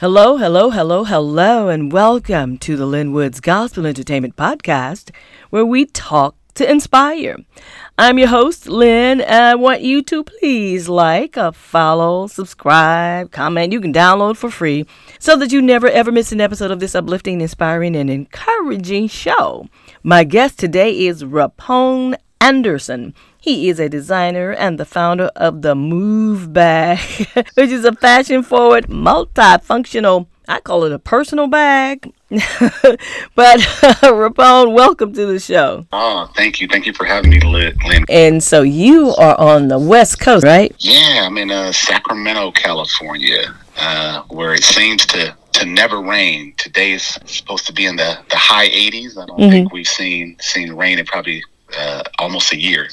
Hello, hello, hello, hello, and welcome to the Lynn Woods Gospel Entertainment Podcast, where we talk to inspire. I'm your host, Lynn, and I want you to please like, uh, follow, subscribe, comment. You can download for free so that you never ever miss an episode of this uplifting, inspiring, and encouraging show. My guest today is Rapone Anderson. He is a designer and the founder of the Mouve Bag, which is a fashion forward, multifunctional, I call it a personal bag. but Rapone, welcome to the show. Oh, thank you. Thank you for having me, Lynn. And so you are on the West Coast, right? Yeah, I'm in uh, Sacramento, California, uh, where it seems to to never rain. Today is supposed to be in the, the high 80s. I don't mm-hmm. think we've seen seen rain in probably uh, almost a year.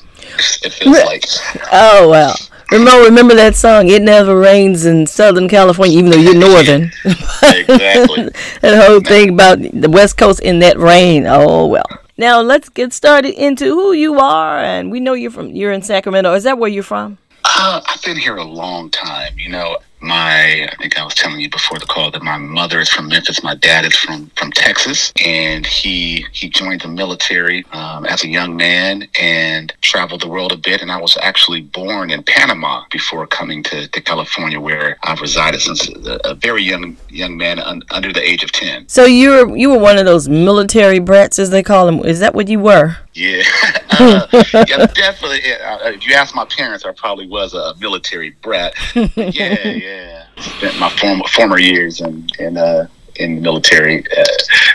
It feels like. Oh well. Remember, remember that song? It never rains in Southern California, even though you're northern. exactly. that whole thing about the West Coast in that rain. Oh well. Now let's get started into who you are, and we know you're from. You're in Sacramento. Is that where you're from? Uh, I've been here a long time. You know, my I think I was telling you before the call that my mother is from Memphis. My dad is from from Texas, and he he joined the military um, as a young man and traveled the world a bit. And I was actually born in Panama before coming to, to California, where I've resided since a, a very young young man un, under the age of ten. So you were you were one of those military brats, as they call them. Is that what you were? Yeah, uh, yeah, definitely. Uh, if you ask my parents, I probably was a military brat. yeah, yeah. Spent my former former years in in uh, in the military, uh,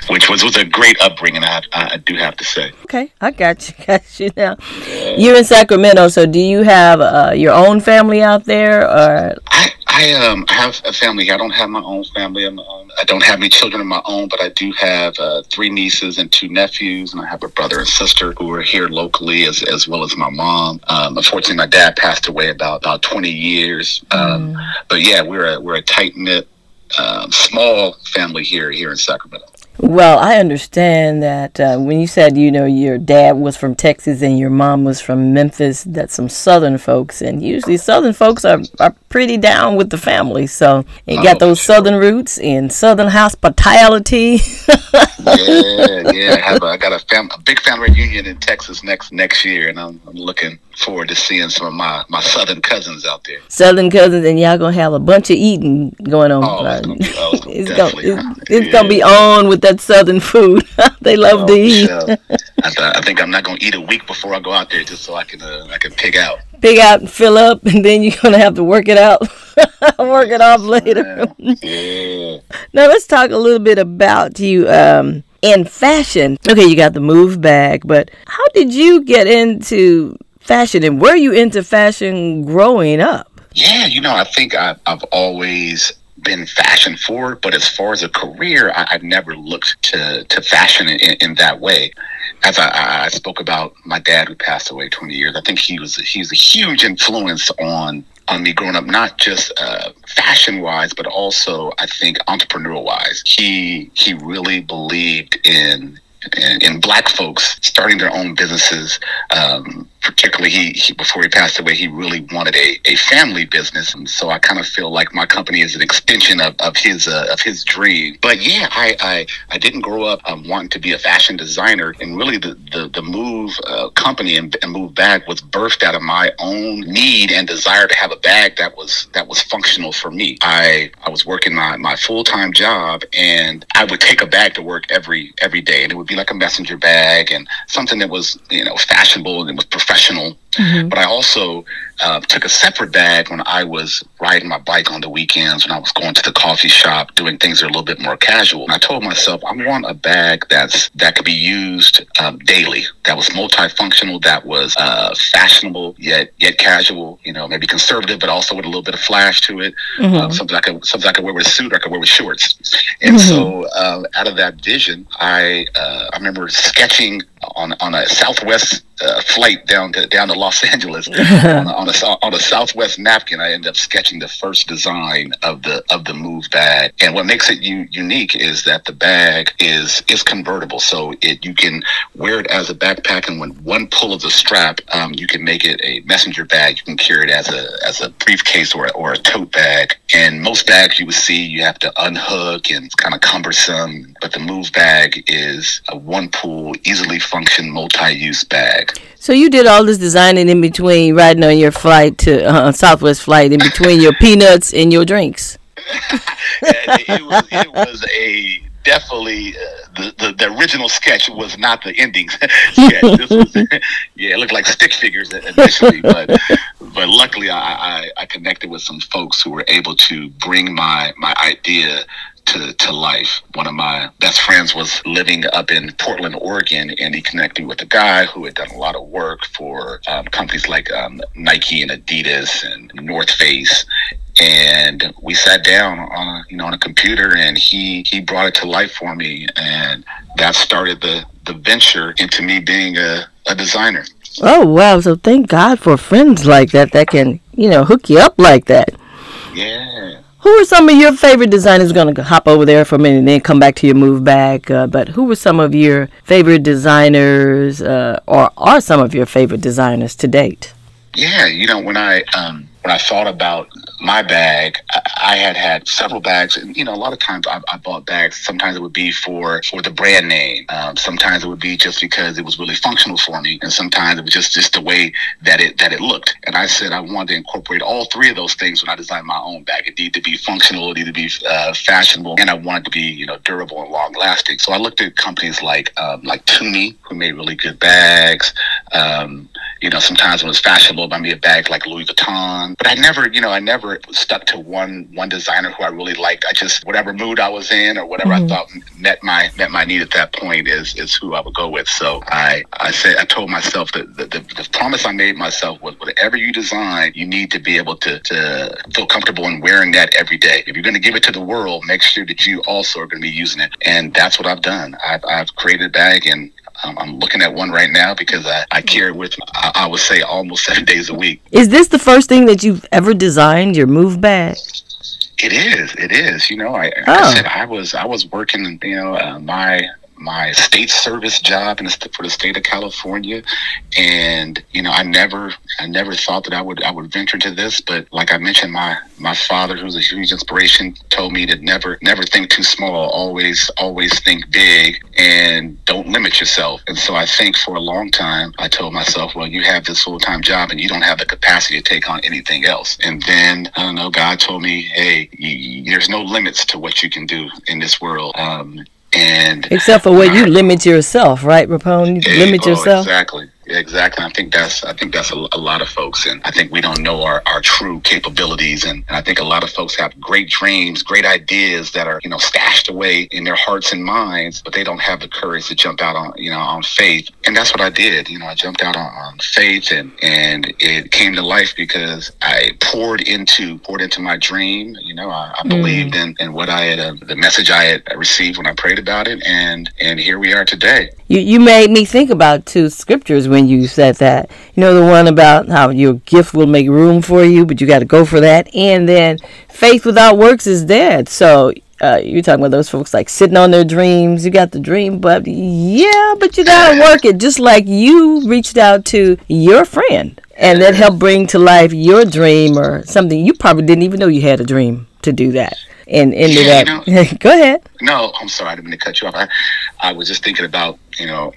which was was a great upbringing. I, I do have to say. Okay, I got you, got you now. Yeah. You're in Sacramento, so do you have uh, your own family out there, or? I, I um have a family. I don't have my own family. I'm, um, I don't have any children of my own, but I do have uh, three nieces and two nephews, and I have a brother and sister who are here locally, as as well as my mom. Um, unfortunately, my dad passed away about about 20 years. Um, mm. But yeah, we're a we're a tight knit, um, small family here here in Sacramento. Well, I understand that uh, when you said, you know, your dad was from Texas and your mom was from Memphis, that's some Southern folks. And usually Southern folks are, are pretty down with the family. So you oh, got those sure. Southern roots and Southern hospitality. yeah, yeah. I, have a, I got a, fam- a big family reunion in Texas next next year, and I'm, I'm looking forward to seeing some of my, my Southern cousins out there. Southern cousins, and y'all to have a bunch of eating going on. Oh, it's going to oh, it's gonna, it's, it's yeah. gonna be on with that Southern food. they love oh, to eat. I, th- I, think I'm not gonna eat a week before I go out there, just so I can uh, I can pig out. Pig out and fill up, and then you're gonna have to work it out, work it off later. yeah. Now let's talk a little bit about you. Um, in fashion, okay, you got the move bag, but how did you get into fashion, and were you into fashion growing up? Yeah, you know, I think I, I've always been fashion forward, but as far as a career, I, have never looked to to fashion in, in that way. As I, I, spoke about my dad who passed away 20 years, I think he was he was a huge influence on on me growing up, not just uh, fashion wise, but also I think entrepreneurial wise. He he really believed in in, in black folks starting their own businesses, um, particularly he, he, before he passed away he really wanted a, a family business. And so i kind of feel like my company is an extension of, of his uh, of his dream. But yeah i i, I didn't grow up um, wanting to be a fashion designer. And really the the, the move uh, company and, and move bag was birthed out of my own need and desire to have a bag that was that was functional for me. I i was working my, my full-time job and i would take a bag to work every every day. And it would be like a messenger bag and something that was you know fashionable and it was professional professional. Mm-hmm. But I also uh, took a separate bag when I was riding my bike on the weekends, when I was going to the coffee shop, doing things that are a little bit more casual. And I told myself, I want a bag that's that could be used um, daily, that was multifunctional, that was uh, fashionable yet yet casual. You know, maybe conservative, but also with a little bit of flash to it. Mm-hmm. Uh, something I could something I could wear with a suit, or I could wear with shorts. And mm-hmm. so, uh, out of that vision, I uh, I remember sketching on on a Southwest uh, flight down to down to Los Angeles on, a, on, a, on a Southwest napkin. I ended up sketching the first design of the of the move bag. And what makes it u- unique is that the bag is is convertible, so it you can wear it as a backpack, and when one pull of the strap, um, you can make it a messenger bag. You can carry it as a as a briefcase or or a tote bag. And most bags you would see, you have to unhook, and it's kind of cumbersome. But the move bag is a one pull, easily function, multi use bag. So you did all this designing in between riding on your flight to uh, Southwest flight, in between your peanuts and your drinks. it, was, it was a definitely uh, the, the, the original sketch was not the ending sketch. This was, yeah, it looked like stick figures initially, but but luckily I, I, I connected with some folks who were able to bring my my idea to, to life. One of my best friends was living up in Portland, Oregon, and he connected with a guy who had done a lot of work for um, companies like um, Nike and Adidas and North Face. And we sat down on a, you know on a computer, and he he brought it to life for me, and that started the the venture into me being a, a designer. Oh wow! So thank God for friends like that that can you know hook you up like that. Yeah. Who are some of your favorite designers? Going to hop over there for a minute and then come back to your move back. Uh, but who were some of your favorite designers, uh, or are some of your favorite designers to date? Yeah, you know when I um, when I thought about my bag, I, had had several bags, and you know, a lot of times I, I bought bags. Sometimes it would be for for the brand name. Um, sometimes it would be just because it was really functional for me, and sometimes it was just just the way that it that it looked. And I said I wanted to incorporate all three of those things when I designed my own bag. It needed to be functional, it needed to be uh, fashionable, and I wanted to be you know durable and long lasting. So I looked at companies like um, like Tumi, who made really good bags. Um, you know, sometimes when it was fashionable, I me a bag like Louis Vuitton. But I never, you know, I never stuck to one one designer who I really liked. I just whatever mood I was in or whatever mm-hmm. I thought met my met my need at that point is is who I would go with. So I I said I told myself that the, the, the promise I made myself was whatever you design, you need to be able to to feel comfortable in wearing that every day. If you're going to give it to the world, make sure that you also are going to be using it. And that's what I've done. I've I've created a bag and I'm looking at one right now because I, I carry it with me, I, I would say almost seven days a week. Is this the first thing that you've ever designed, your move bag? It is. It is. You know, I, oh. I said I was I was working. You know, uh, my my state service job in the, for the state of California, and you know, I never, I never thought that I would, I would venture into this. But like I mentioned, my my father, who's a huge inspiration, told me to never, never think too small. Always, always think big, and don't limit yourself. And so I think for a long time, I told myself, well, you have this full time job, and you don't have the capacity to take on anything else. And then I don't know, God told me, hey, there's no limits to what you can do in this world. Um, and except for what you limit yourself, right, Rapone? You limit eh, oh, yourself. Exactly. Exactly. I think that's I think that's a, a, lot of folks, and I think we don't know our, our true capabilities, and, and I think a lot of folks have great dreams, great ideas that are you know stashed away in their hearts and minds, but they don't have the courage to jump out on you know on faith, and that's what I did. You know, I jumped out on, on faith, and and it came to life because I poured into poured into my dream. You know, I, I mm. believed in, in what I had uh, the message I had received when I prayed about it, and and here we are today. You you made me think about two scriptures when you said that. You know, the one about how your gift will make room for you, but you got to go for that. And then faith without works is dead. So uh, you're talking about those folks like sitting on their dreams. You got the dream, but yeah, but you got to work it just like you reached out to your friend and that helped bring to life your dream or something you probably didn't even know you had a dream to do that and ended yeah, up. You know, go ahead. No, I'm sorry, I didn't mean to cut you off. I, I was just thinking about you know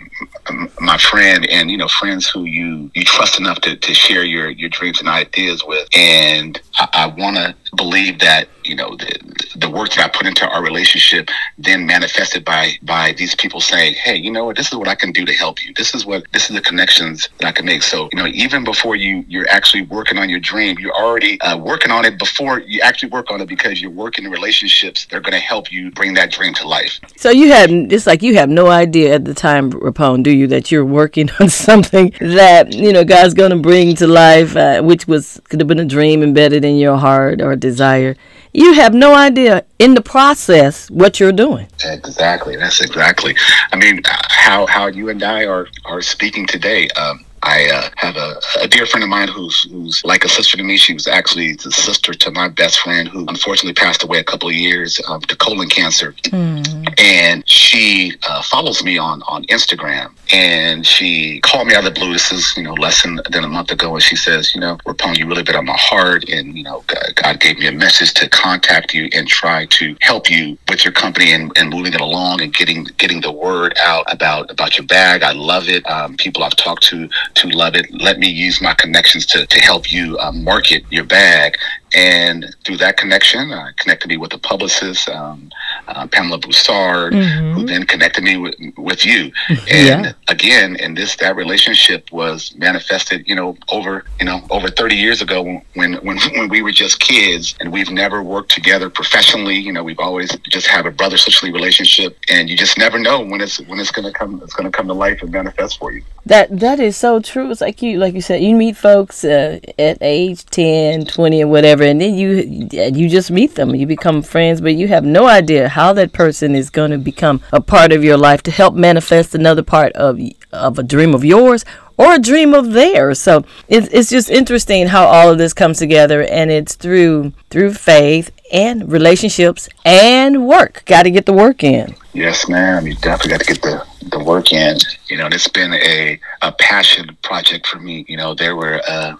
my friend and you know friends who you you trust enough to, to share your your dreams and ideas with, and I, I want to believe that you know the, the work that I put into our relationship then manifested by by these people saying, hey, you know what, this is what I can do to help you. This is what this is the connections that I can make. So you know, even before you you're actually working on your dream, you're already uh, working on it before you actually work on it because you're working in relationships they're going to help you bring that dream to life. So you had it's like you have no idea at the time, Rapone, do you, that you're working on something that you know God's going to bring to life, uh, which was could have been a dream embedded in your heart or desire you have no idea in the process what you're doing. Exactly. That's exactly. I mean, how how you and I are are speaking today. Um, I uh, have a, a, dear friend of mine who's who's like a sister to me. She was actually the sister to my best friend who unfortunately passed away a couple of years um, to colon cancer. Mm. And she uh, follows me on on Instagram, and she called me out of the blue. This is you know less than, than a month ago, and she says, you know, Rapone, you really been on my heart, and you know, God gave me a message to contact you and try to help you with your company and, and moving it along and getting getting the word out about about your bag. I love it. Um, people I've talked to to love it. Let me use my connections to, to help you uh, market your bag. And through that connection, uh, connected me with a publicist, um, uh, Pamela Broussard, mm-hmm. who then connected me with, with you. And yeah. again, and this that relationship was manifested, you know, over you know over 30 years ago when when when we were just kids, and we've never worked together professionally. You know, we've always just have a brother sisterly relationship, and you just never know when it's when it's gonna come it's gonna come to life and manifest for you. That that is so true. It's like you like you said, you meet folks uh, at age 10, 20, or whatever, and then you you just meet them, you become friends, but you have no idea how that person is going to become a part of your life to help manifest another part of of a dream of yours or a dream of theirs. So it's it's just interesting how all of this comes together, and it's through through faith and relationships and work. Got to get the work in. Yes, ma'am. You definitely got to get the the work in. You know, it's been a a passion project for me. You know, there were uh,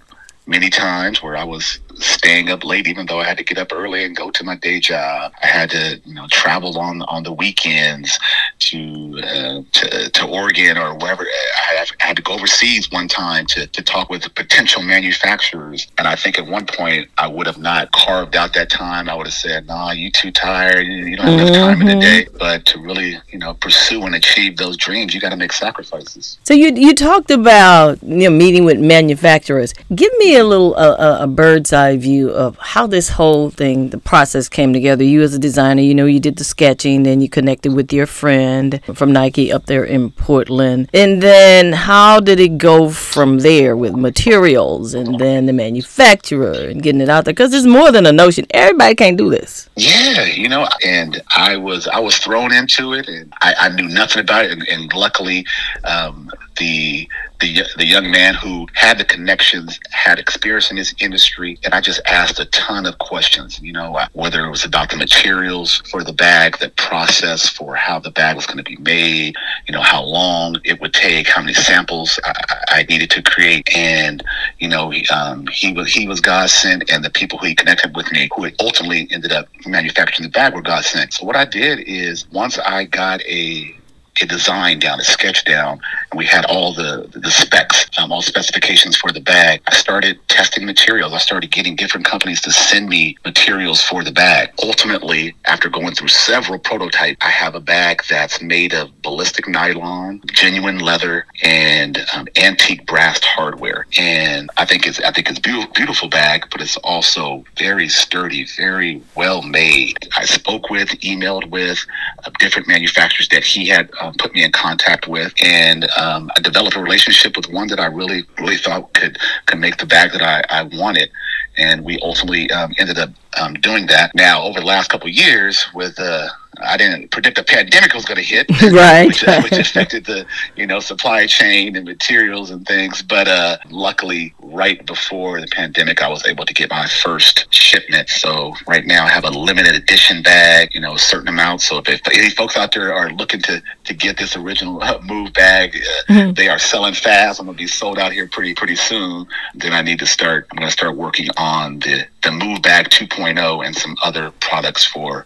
many times where I was staying up late, even though I had to get up early and go to my day job. I had to, you know, travel on on the weekends to uh, to, to Oregon or wherever. I, I, had to go overseas one time to, to talk with potential manufacturers, and I think at one point I would have not carved out that time. I would have said, "Nah, you too tired. You don't have enough time in the mm-hmm. day." But to really, you know, pursue and achieve those dreams, you got to make sacrifices. So you you talked about you know meeting with manufacturers. Give me a little a, a bird's eye view of how this whole thing, the process came together. You as a designer, you know, you did the sketching, then you connected with your friend from Nike up there in Portland. And then how did it go from there with materials and then the manufacturer and getting it out there? Because there's more than a notion. Everybody can't do this. Yeah, you know, and I was I was thrown into it and I, I knew nothing about it. And, and luckily, um, the the the young man who had the connections, had experience in this industry, and I just asked a ton of questions. You know, whether it was about the materials for the bag, the process for how the bag was going to be made, you know, how long it would take, how many samples I, I needed to create, and you know, he, um, he was he was God sent, and the people who he connected with me, who ultimately ended up manufacturing the bag, were God sent. So what I did is once I got a a design down, a sketch down, we had all the the specs, um, all specifications for the bag. I started testing materials. I started getting different companies to send me materials for the bag. Ultimately, after going through several prototypes, I have a bag that's made of ballistic nylon, genuine leather, and um, antique brass hardware. And I think it's I think it's beautiful, beautiful bag, but it's also very sturdy, very well made. I spoke with, emailed with uh, different manufacturers that he had. Uh, put me in contact with, and um, I developed a relationship with one that I really, really thought could could make the bag that I, I wanted and we ultimately um, ended up um, doing that. Now, over the last couple years, with uh, I didn't predict a pandemic was going to hit, right? Which, uh, which, affected the you know supply chain and materials and things. But uh, luckily, right before the pandemic, I was able to get my first shipment. So right now, I have a limited edition bag, you know, a certain amount. So if, if any folks out there are looking to to get this original uh, move bag, uh, mm-hmm. they are selling fast. I'm going to be sold out here pretty pretty soon. Then I need to start. I'm going to start working on the the move bag 2.0 and some other products for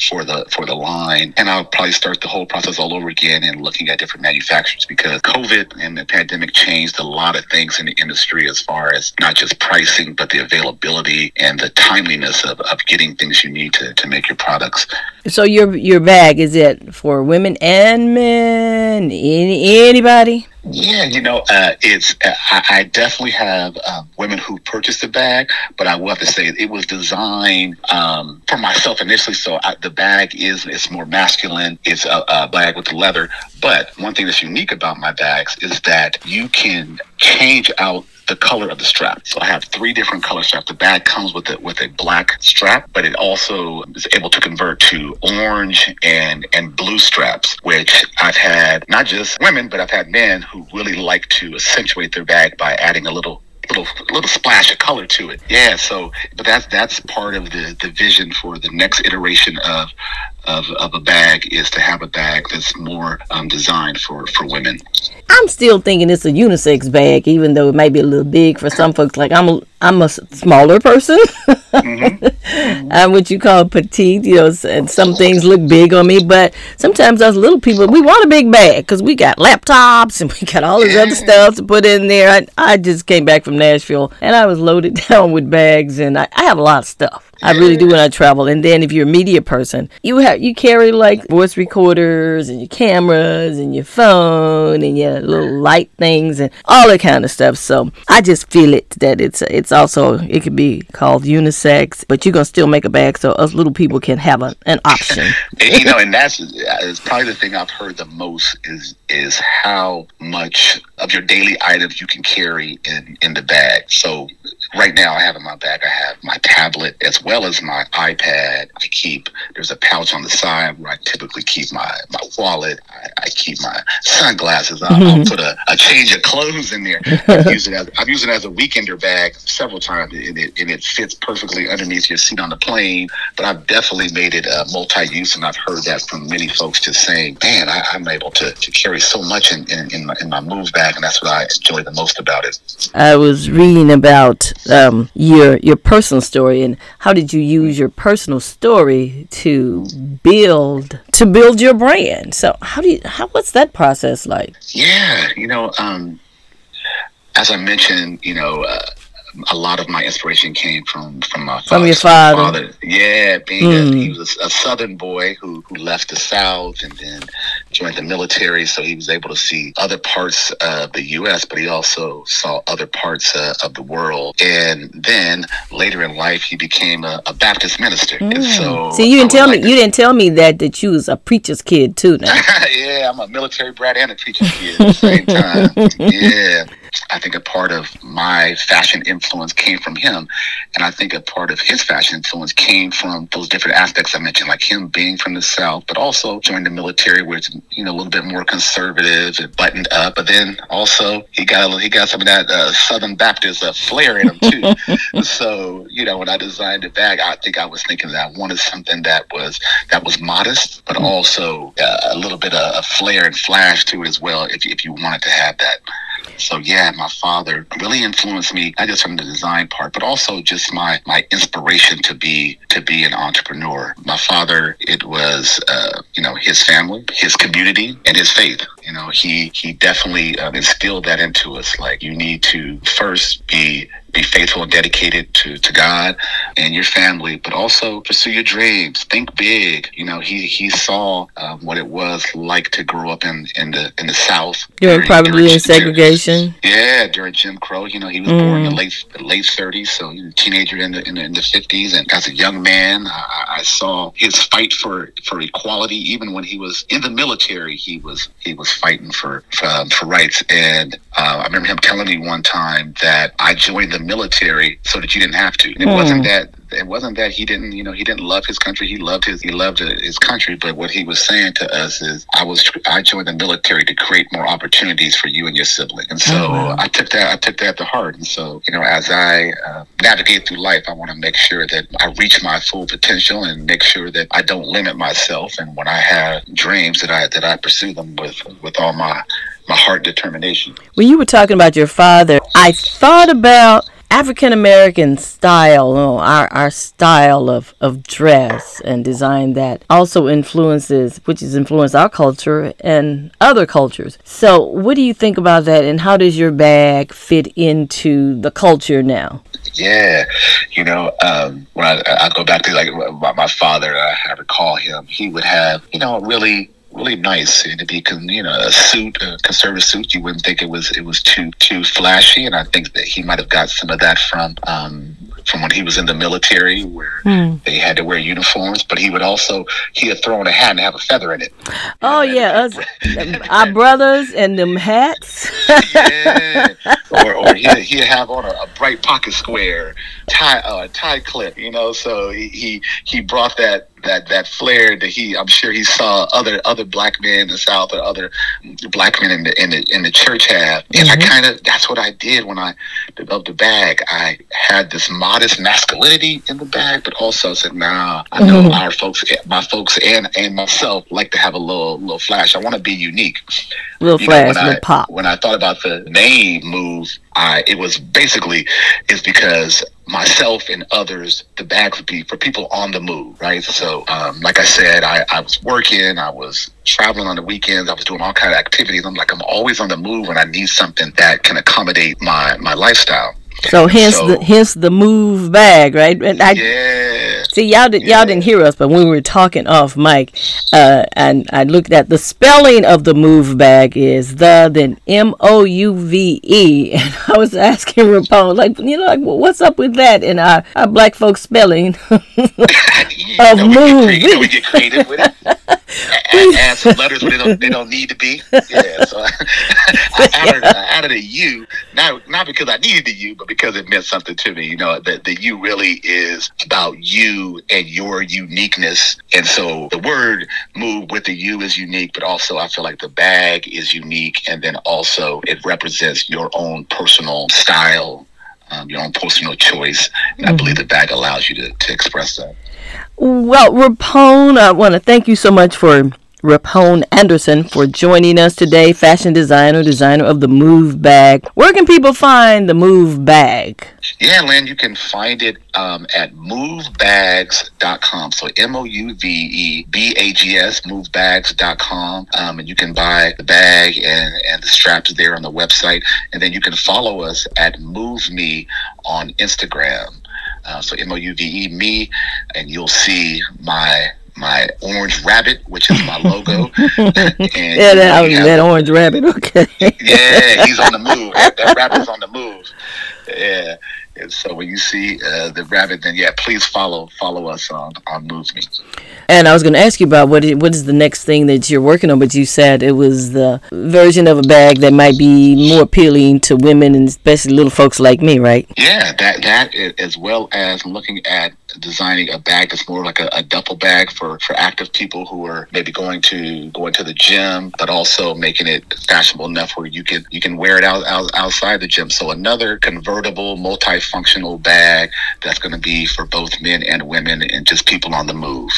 for the for the line. And I'll probably start the whole process all over again and looking at different manufacturers because COVID and the pandemic changed a lot of things in the industry as far as not just pricing, but the availability and the timeliness of, of getting things you need to, to make your products. So your your bag is it for women and men? Any anybody? Yeah, you know, uh, it's uh, I, I, definitely have um, women who purchased the bag, but I will have to say it was designed um, for myself initially. So I, the bag is it's more masculine. It's a, a bag with the leather. But one thing that's unique about my bags is that you can change out the color of the strap. So I have three different color straps. The bag comes with it with a black strap, but it also is able to convert to orange and and blue straps, which I've had not just women, but I've had men who really like to accentuate their bag by adding a little little little splash of color to it. Yeah, so but that's that's part of the the vision for the next iteration of of, of a bag is to have a bag that's more um, designed for for women. I'm still thinking it's a unisex bag, even though it might be a little big for some folks. Like I'm a I'm a smaller person. mm-hmm. I'm what you call petite, you know, and some things look big on me. But sometimes us little people, we want a big bag because we got laptops and we got all this other stuff to put in there. I, I just came back from Nashville and I was loaded down with bags, and I, I have a lot of stuff. I really do when I travel. And then if you're a media person, you have you carry like voice recorders and your cameras and your phone and your little light things and all that kind of stuff. So I just feel it that it's it's also it could be called unisex, but you're gonna still make a bag so us little people can have a, an option. you know, and that's probably the thing I've heard the most is is how much of your daily items you can carry in in the bag. So right now I have in my bag I have my tablet as well as my iPad. I keep there's a pouch on the side where I typically keep my my wallet. I, I keep my sunglasses. I'll, mm-hmm. I'll put a, a, change of clothes in there. I've used it as I've used it as a weekender bag several times, and it and it fits perfectly underneath your seat on the plane. But I've definitely made it uh, multi-use, and I've heard that from many folks just saying, "Man, I, am able to, to carry so much in in, in my, in my move bag, and that's what I enjoy the most about it." I was reading about um, your your personal story and how did you use your personal story to build to build your brand? So how do you how what's that process like? Yeah, you know, um, as I mentioned, you know. Uh, a lot of my inspiration came from from my father. from your father. father. Yeah, being mm. a, he was a, Southern boy who who left the South and then joined the military, so he was able to see other parts of the U.S., but he also saw other parts uh, of the world. And then later in life, he became a, a Baptist minister. Mm. And so, see, you didn't tell like me to, you didn't tell me that that you was a preacher's kid too. Now, yeah, I'm a military brat and a preacher's kid at the same time. yeah. I think a part of my fashion influence came from him. And I think a part of his fashion influence came from those different aspects I mentioned, like him being from the South, but also joined the military where it's, you know, a little bit more conservative and buttoned up. But then also he got, he got some of that uh, Southern Baptist uh, flair in him too. so, you know, when I designed the bag, I think I was thinking that I wanted something that was, that was modest, but also uh, a little bit of a flair and flash to it as well, if, if you wanted to have that. So yeah, my father really influenced me, not just from the design part, but also just my my inspiration to be to be an entrepreneur. My father, it was uh, you know his family, his community, and his faith. You know, he he definitely uh, instilled that into us. Like you need to first be be faithful and dedicated to, to God and your family, but also pursue your dreams. Think big. You know, he he saw um, what it was like to grow up in, in the in the South. During, probably during, in segregation. During, yeah, during Jim Crow. You know, he was mm. born in the mm. late the late thirties, so he was a teenager in the in the, in the fifties. And as a young man, I, I saw his fight for for equality. Even when he was in the military, he was he was fighting for for, um, for rights. And uh, I remember him telling me one time that I joined the the military so that you didn't have to. And it wasn't hmm. that it wasn't that he didn't, you know, he didn't love his country. He loved his, he loved his country. But what he was saying to us is, I was, I joined the military to create more opportunities for you and your sibling. And so oh, wow. I took that, I took that to heart. And so, you know, as I uh, navigate through life, I want to make sure that I reach my full potential and make sure that I don't limit myself. And when I have dreams, that I that I pursue them with with all my my heart determination. When you were talking about your father, I thought about African American style, our, our style of, of dress and design that also influences, which has influenced our culture and other cultures. So, what do you think about that, and how does your bag fit into the culture now? Yeah, you know, um, when I, I go back to like my, my father, I, I recall him. He would have, you know, really really nice and to be you know a suit a conservative suit you wouldn't think it was it was too too flashy and i think that he might have got some of that from um from when he was in the military, where Hmm. they had to wear uniforms. But he would also he had thrown a hat and have a feather in it. Oh You know, yeah, us, our brothers and them hats. yeah. Or, or he'd, he'd have on a, a bright pocket square tie, uh, tie clip, you know. So he, he he brought that that that flair that he I'm sure he saw other other black men in the South or other black men in the in the in the church have, and I kind of that's what I did when I developed the bag. I had this modest masculinity in the bag, but also said, Nah, I know Mhm. our folks, my folks, and and myself like to have a little little flash. I want to be unique little you flash, when little I, pop. When I thought about the name move, I it was basically is because myself and others, the bag would be for people on the move, right? So, um, like I said, I, I was working, I was traveling on the weekends, I was doing all kind of activities. I'm like, I'm always on the move, and I need something that can accommodate my my lifestyle. So hence so- the hence the move bag, right? And I Yeah, see y'all did y'all didn't hear us, but when we were talking off mic, uh, and I looked at the spelling of the move bag is the then M O U V E, and I was asking Rapone like you know like well, what's up with that in our, our black folks spelling? Of know, we move. crea- you know, we get creative with it. Add, add some letters where they don't, they don't need to be. Yeah, so I added, I added a U, not not because I needed the U, but because it meant something to me. You know, that the U really is about you and your uniqueness. And so the word move with the U is unique, but also I feel like the bag is unique. And then also it represents your own personal style, um, your own personal choice. And I believe the bag allows you to, to express that. Well, Rapone, I want to thank you so much for Rapone Anderson for joining us today, fashion designer, designer of the Mouve Bag. Where can people find the Mouve Bag? Yeah, Lynn, you can find it um, at mouvebags.com. So M O U V E B A G S, mouvebags.com. Um, and you can buy the bag and, and the straps there on the website. And then you can follow us at Mouve Me on Instagram. Uh, so M O U V E me, and you'll see my my orange rabbit, which is my logo. and Yeah, that, have- that orange rabbit. Okay. yeah, he's on the move. That, that rabbit's on the move. Yeah. And so when you see uh, the rabbit, then yeah, please follow follow us on on Mouve Me. And I was going to ask you about what is, what is the next thing that you're working on, but you said it was the version of a bag that might be more appealing to women and especially little folks like me, right? Yeah, that that as well as looking at designing a bag that's more like a, a duffel bag for for active people who are maybe going to going to the gym, but also making it fashionable enough where you can you can wear it out, out outside the gym. So another convertible, multifunctional bag that's going to be for both men and women and just people on the move.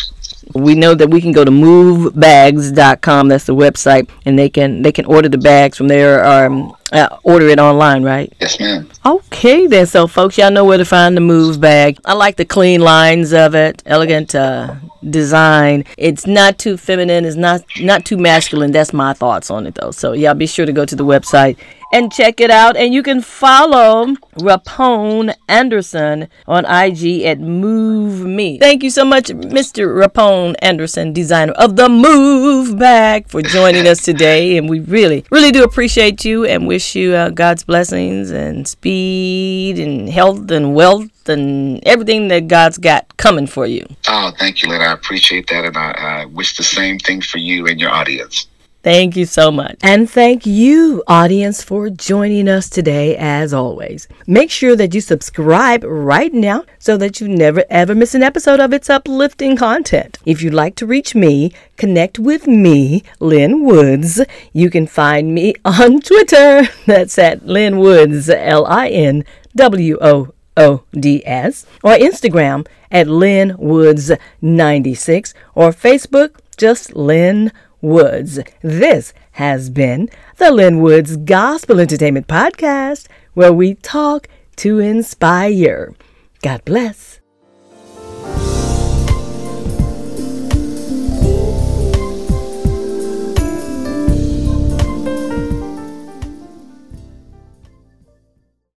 We know that we can go to mouvebags.com. That's the website, and they can they can order the bags from there um, uh, order it online, right? Yes, ma'am. Okay, then. So, folks, y'all know where to find the Mouve bag. I like the clean lines of it, elegant uh, design. It's not too feminine. It's not not too masculine. That's my thoughts on it, though. So, y'all be sure to go to the website and check it out. And you can follow Rapone Anderson on IG at Mouve Me. Thank you so much, Mr. Rapone Anderson, designer of the Mouve Bag, for joining us today. And we really, really do appreciate you and wish you uh, God's blessings and speed and health and wealth and everything that God's got coming for you. Oh, thank you, Lynn. I appreciate that, and I, I wish the same thing for you and your audience. Thank you so much. And thank you, audience, for joining us today, as always. Make sure that you subscribe right now so that you never ever miss an episode of its uplifting content. If you'd like to reach me, connect with me, Lynn Woods. You can find me on Twitter. That's at Lynn Woods, L I N W O O D S, or Instagram at Lynn Woods 96, or Facebook, just Lynn Woods. This has been the Lynn Woods Gospel Entertainment Podcast, where we talk to inspire. God bless.